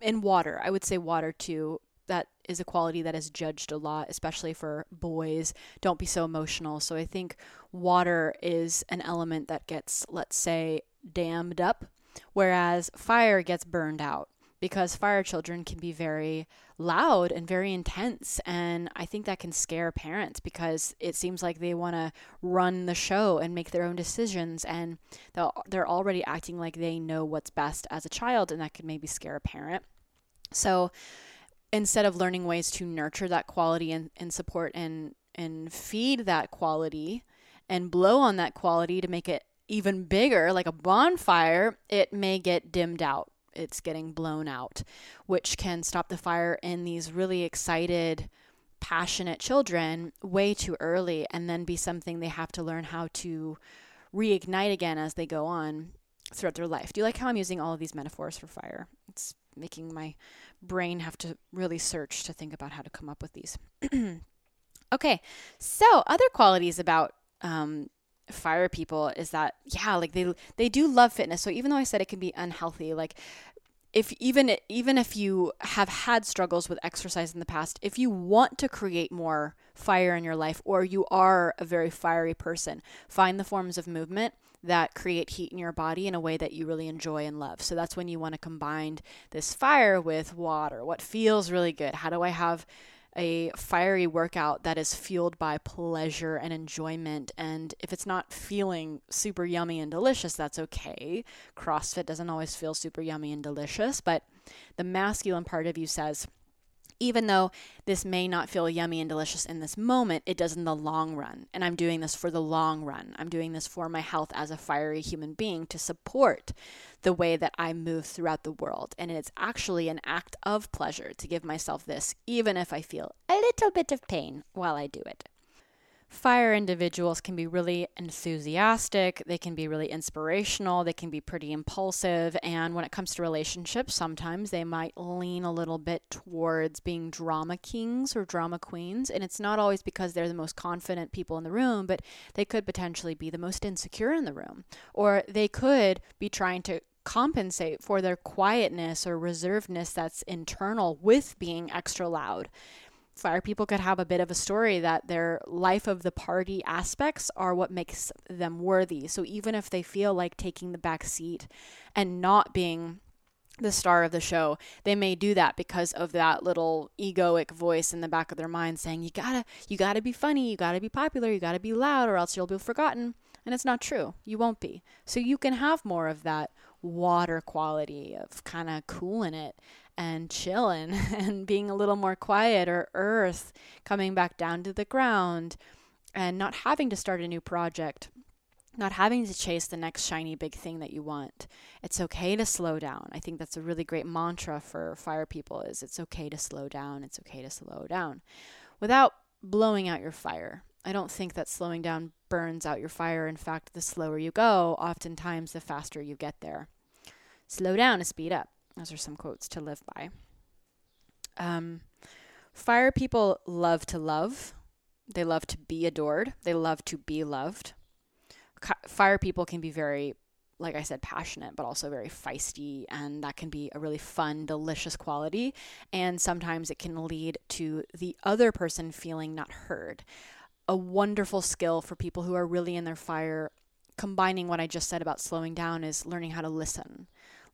in water. I would say water too. That is a quality that is judged a lot, especially for boys. Don't be so emotional. So I think water is an element that gets, let's say, dammed up, whereas fire gets burned out because fire children can be very loud and very intense. And I think that can scare parents because it seems like they want to run the show and make their own decisions. And they're already acting like they know what's best as a child, and that could maybe scare a parent. So instead of learning ways to nurture that quality and, and support and, and feed that quality and blow on that quality to make it even bigger, like a bonfire, it may get dimmed out it's getting blown out, which can stop the fire in these really excited, passionate children way too early and then be something they have to learn how to reignite again as they go on throughout their life. Do you like how I'm using all of these metaphors for fire? It's making my brain have to really search to think about how to come up with these. okay, so other qualities about um, fire people is that yeah like they they do love fitness. So even though i said it can be unhealthy like if even even if you have had struggles with exercise in the past if you want to create more fire in your life or you are a very fiery person find the forms of movement that create heat in your body in a way that you really enjoy and love. So that's when you want to combine this fire with water. What feels really good? How do i have a fiery workout that is fueled by pleasure and enjoyment. And if it's not feeling super yummy and delicious, that's okay. CrossFit doesn't always feel super yummy and delicious, but the masculine part of you says, even though this may not feel yummy and delicious in this moment, it does in the long run. And I'm doing this for the long run. I'm doing this for my health as a fiery human being to support the way that I move throughout the world. And it's actually an act of pleasure to give myself this, even if I feel a little bit of pain while I do it. Fire individuals can be really enthusiastic, they can be really inspirational, they can be pretty impulsive, and when it comes to relationships, sometimes they might lean a little bit towards being drama kings or drama queens. And it's not always because they're the most confident people in the room, but they could potentially be the most insecure in the room, or they could be trying to compensate for their quietness or reservedness that's internal with being extra loud fire people could have a bit of a story that their life of the party aspects are what makes them worthy. So even if they feel like taking the back seat and not being the star of the show, they may do that because of that little egoic voice in the back of their mind saying, "You gotta, you gotta be funny, you gotta be popular, you gotta be loud, or else you'll be forgotten." And it's not true. You won't be. So you can have more of that water quality of kind of cooling it and chilling and being a little more quiet or earth coming back down to the ground and not having to start a new project not having to chase the next shiny big thing that you want. It's okay to slow down. I think that's a really great mantra for fire people is it's okay to slow down it's okay to slow down without blowing out your fire i don't think that slowing down burns out your fire in fact the slower you go oftentimes the faster you get there slow down to speed up those are some quotes to live by. Um, fire people love to love. They love to be adored. They love to be loved. Fire people can be very, like I said, passionate, but also very feisty. And that can be a really fun, delicious quality. And sometimes it can lead to the other person feeling not heard. A wonderful skill for people who are really in their fire, combining what I just said about slowing down, is learning how to listen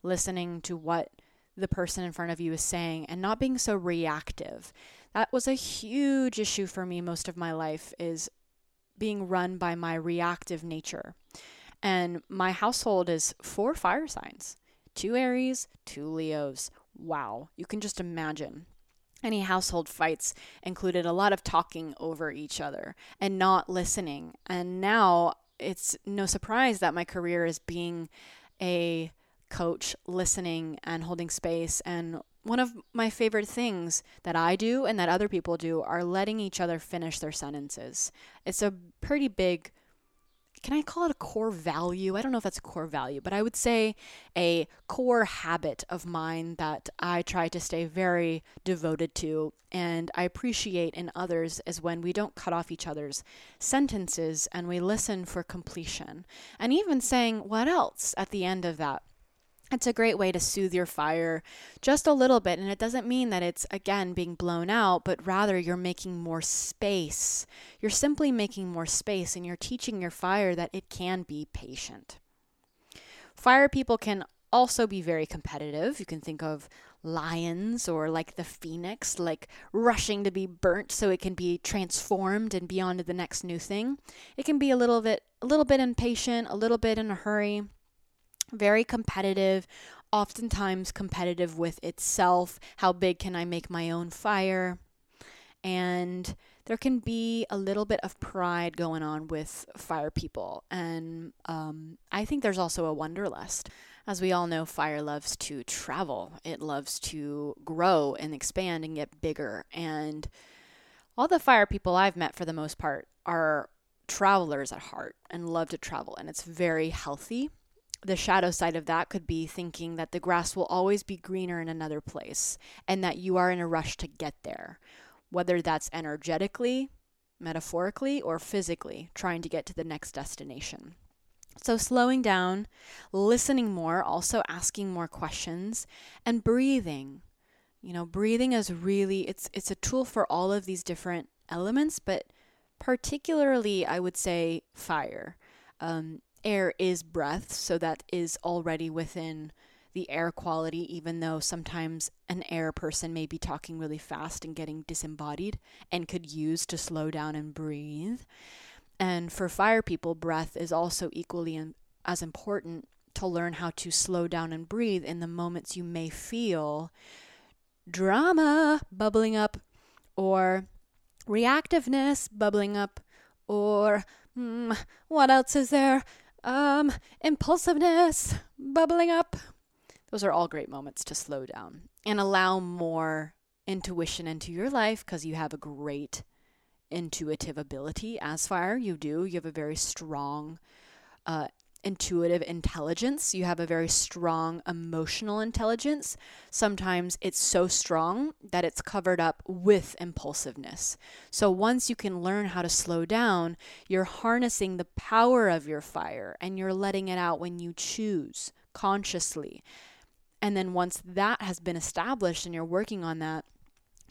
listening to what the person in front of you is saying and not being so reactive. That was a huge issue for me most of my life is being run by my reactive nature. And my household is four fire signs two Aries, two Leos. Wow, you can just imagine. Any household fights included a lot of talking over each other and not listening. And now it's no surprise that my career is being a coach, listening and holding space. And one of my favorite things that I do and that other people do are letting each other finish their sentences. It's a pretty big can I call it a core value? I don't know if that's a core value, but I would say a core habit of mine that I try to stay very devoted to and I appreciate in others is when we don't cut off each other's sentences and we listen for completion. And even saying what else at the end of that it's a great way to soothe your fire just a little bit. And it doesn't mean that it's, again, being blown out, but rather you're making more space. You're simply making more space and you're teaching your fire that it can be patient. Fire people can also be very competitive. You can think of lions or like the phoenix, like rushing to be burnt so it can be transformed and be on to the next new thing. It can be a little bit a little bit impatient, a little bit in a hurry very competitive, oftentimes competitive with itself. How big can I make my own fire? And there can be a little bit of pride going on with fire people. And um, I think there's also a wanderlust. As we all know, fire loves to travel, it loves to grow and expand and get bigger. And all the fire people I've met, for the most part, are travelers at heart and love to travel. And it's very healthy the shadow side of that could be thinking that the grass will always be greener in another place and that you are in a rush to get there, whether that's energetically, metaphorically, or physically, trying to get to the next destination. So, slowing down, listening more, also asking more questions, and breathing. You know, breathing is really it's it's a tool for all of these different elements, but particularly I would say fire. Um, air is breath, so that is already within the air quality, even though sometimes an air person may be talking really fast and getting disembodied and could use to slow down and breathe. And for fire people, breath is also equally as important to learn how to slow down and breathe in the moments you may feel drama bubbling up or reactiveness bubbling up or mm, what else is there? Um, impulsiveness bubbling up. Those are all great moments to slow down and allow more intuition into your life because you have a great intuitive ability as fire. You do. You have a very strong uh, intuitive intelligence. You have a very strong emotional intelligence. Sometimes it's so strong that it's covered up with impulsiveness. So once you can learn how to slow down, you're harnessing the power of your fire and you're letting it out when you choose consciously. And then once that has been established and you're working on that,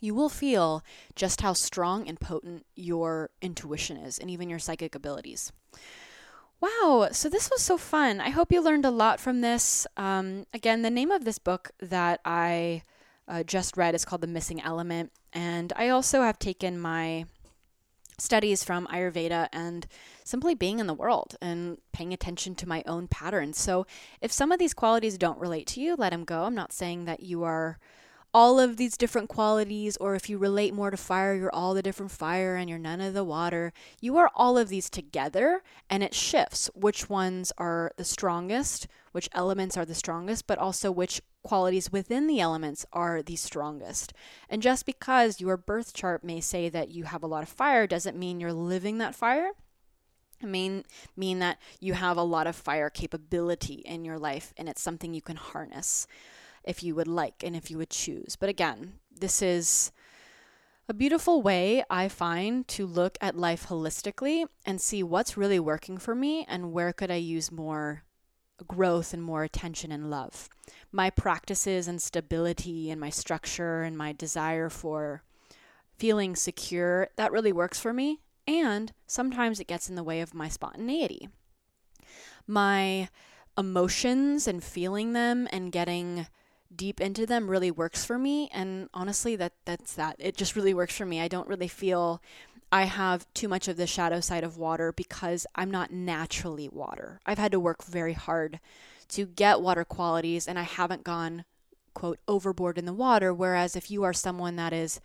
you will feel just how strong and potent your intuition is and even your psychic abilities. Wow, so this was so fun. I hope you learned a lot from this. Um, again, the name of this book that I uh, just read is called The Missing Element. And I also have taken my studies from Ayurveda and simply being in the world and paying attention to my own patterns. So if some of these qualities don't relate to you, let them go. I'm not saying that you are all of these different qualities, or if you relate more to fire, you're all the different fire and you're none of the water. You are all of these together, and it shifts which ones are the strongest, which elements are the strongest, but also which qualities within the elements are the strongest. And just because your birth chart may say that you have a lot of fire doesn't mean you're living that fire. It mean mean that you have a lot of fire capability in your life and it's something you can harness if you would like and if you would choose. But again, this is a beautiful way I find to look at life holistically and see what's really working for me and where could I use more growth and more attention and love. My practices and stability and my structure and my desire for feeling secure, that really works for me. And sometimes it gets in the way of my spontaneity. My emotions and feeling them and getting deep into them really works for me and honestly that that's that. It just really works for me. I don't really feel i have too much of the shadow side of water because i'm not naturally water. I've had to work very hard to get water qualities and i haven't gone quote overboard in the water. Whereas if you are someone that is,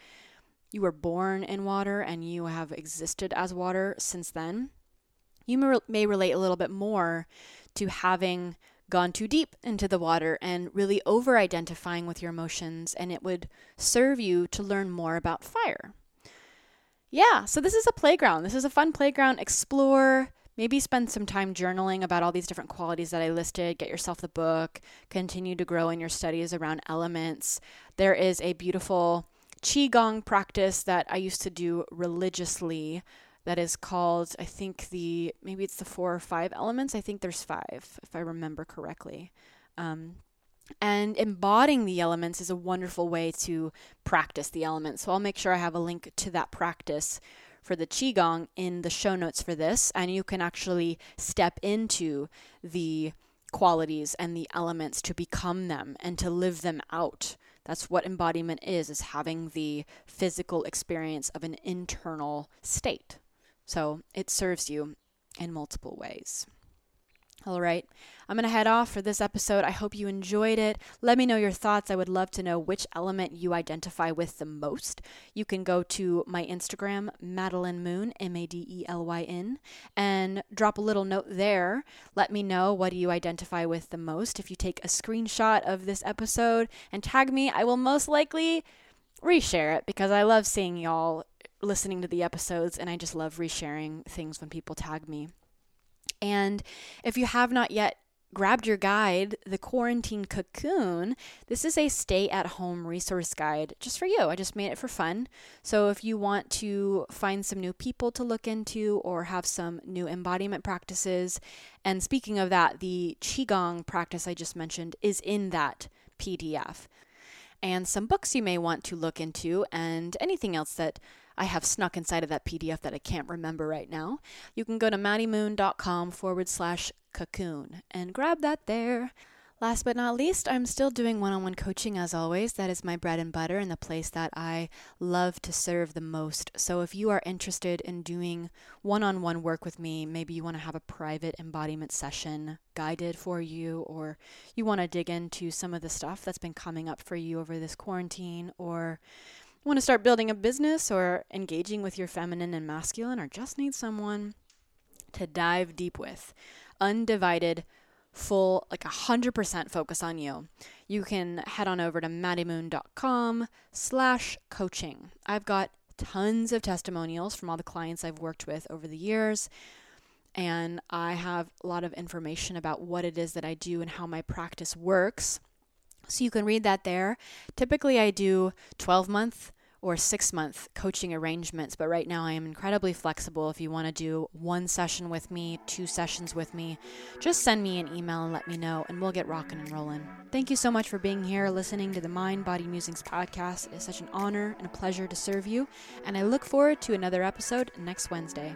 you were born in water and you have existed as water since then, you may, relate a little bit more to having gone too deep into the water and really over identifying with your emotions, and it would serve you to learn more about fire. Yeah, so this is a playground. This is a fun playground. Explore, maybe spend some time journaling about all these different qualities that I listed. Get yourself the book, continue to grow in your studies around elements. There is a beautiful Qigong practice that I used to do religiously that is called, I think the maybe it's the four or five elements. I think there's five, if I remember correctly. Um, and embodying the elements is a wonderful way to practice the elements. So I'll make sure I have a link to that practice for the Qigong in the show notes for this. And you can actually step into the qualities and the elements to become them and to live them out. That's what embodiment is, is having the physical experience of an internal state. So it serves you in multiple ways. All right, I'm going to head off for this episode. I hope you enjoyed it. Let me know your thoughts. I would love to know which element you identify with the most. You can go to my Instagram, Madelyn Moon, M A D E L Y N, and drop a little note there. Let me know what you identify with the most. If you take a screenshot of this episode and tag me, I will most likely reshare it because I love seeing y'all listening to the episodes, and I just love resharing things when people tag me. And if you have not yet grabbed your guide, The Quarantine Cocoon, this is a stay at home resource guide just for you. I just made it for fun. So if you want to find some new people to look into or have some new embodiment practices, and speaking of that, the Qigong practice I just mentioned is in that PDF. And some books you may want to look into, and anything else that I have snuck inside of that PDF that I can't remember right now. You can go to maddiemoon.com forward slash cocoon and grab that there. Last but not least, I'm still doing one on one coaching as always. That is my bread and butter and the place that I love to serve the most. So if you are interested in doing one on one work with me, maybe you want to have a private embodiment session guided for you, or you want to dig into some of the stuff that's been coming up for you over this quarantine, or want to start building a business or engaging with your feminine and masculine, or just need someone to dive deep with, undivided, full, like a 100% focus on you, you can head on over to maddiemoon.com slash coaching. I've got tons of testimonials from all the clients I've worked with over the years. And I have a lot of information about what it is that I do and how my practice works. So you can read that there. Typically, I do 12 month or six month coaching arrangements, but right now I am incredibly flexible. If you want to do one session with me, two sessions with me, just send me an email and let me know, and we'll get rocking and rolling. Thank you so much for being here, listening to the Mind Body Musings podcast. It is such an honor and a pleasure to serve you, and I look forward to another episode next Wednesday.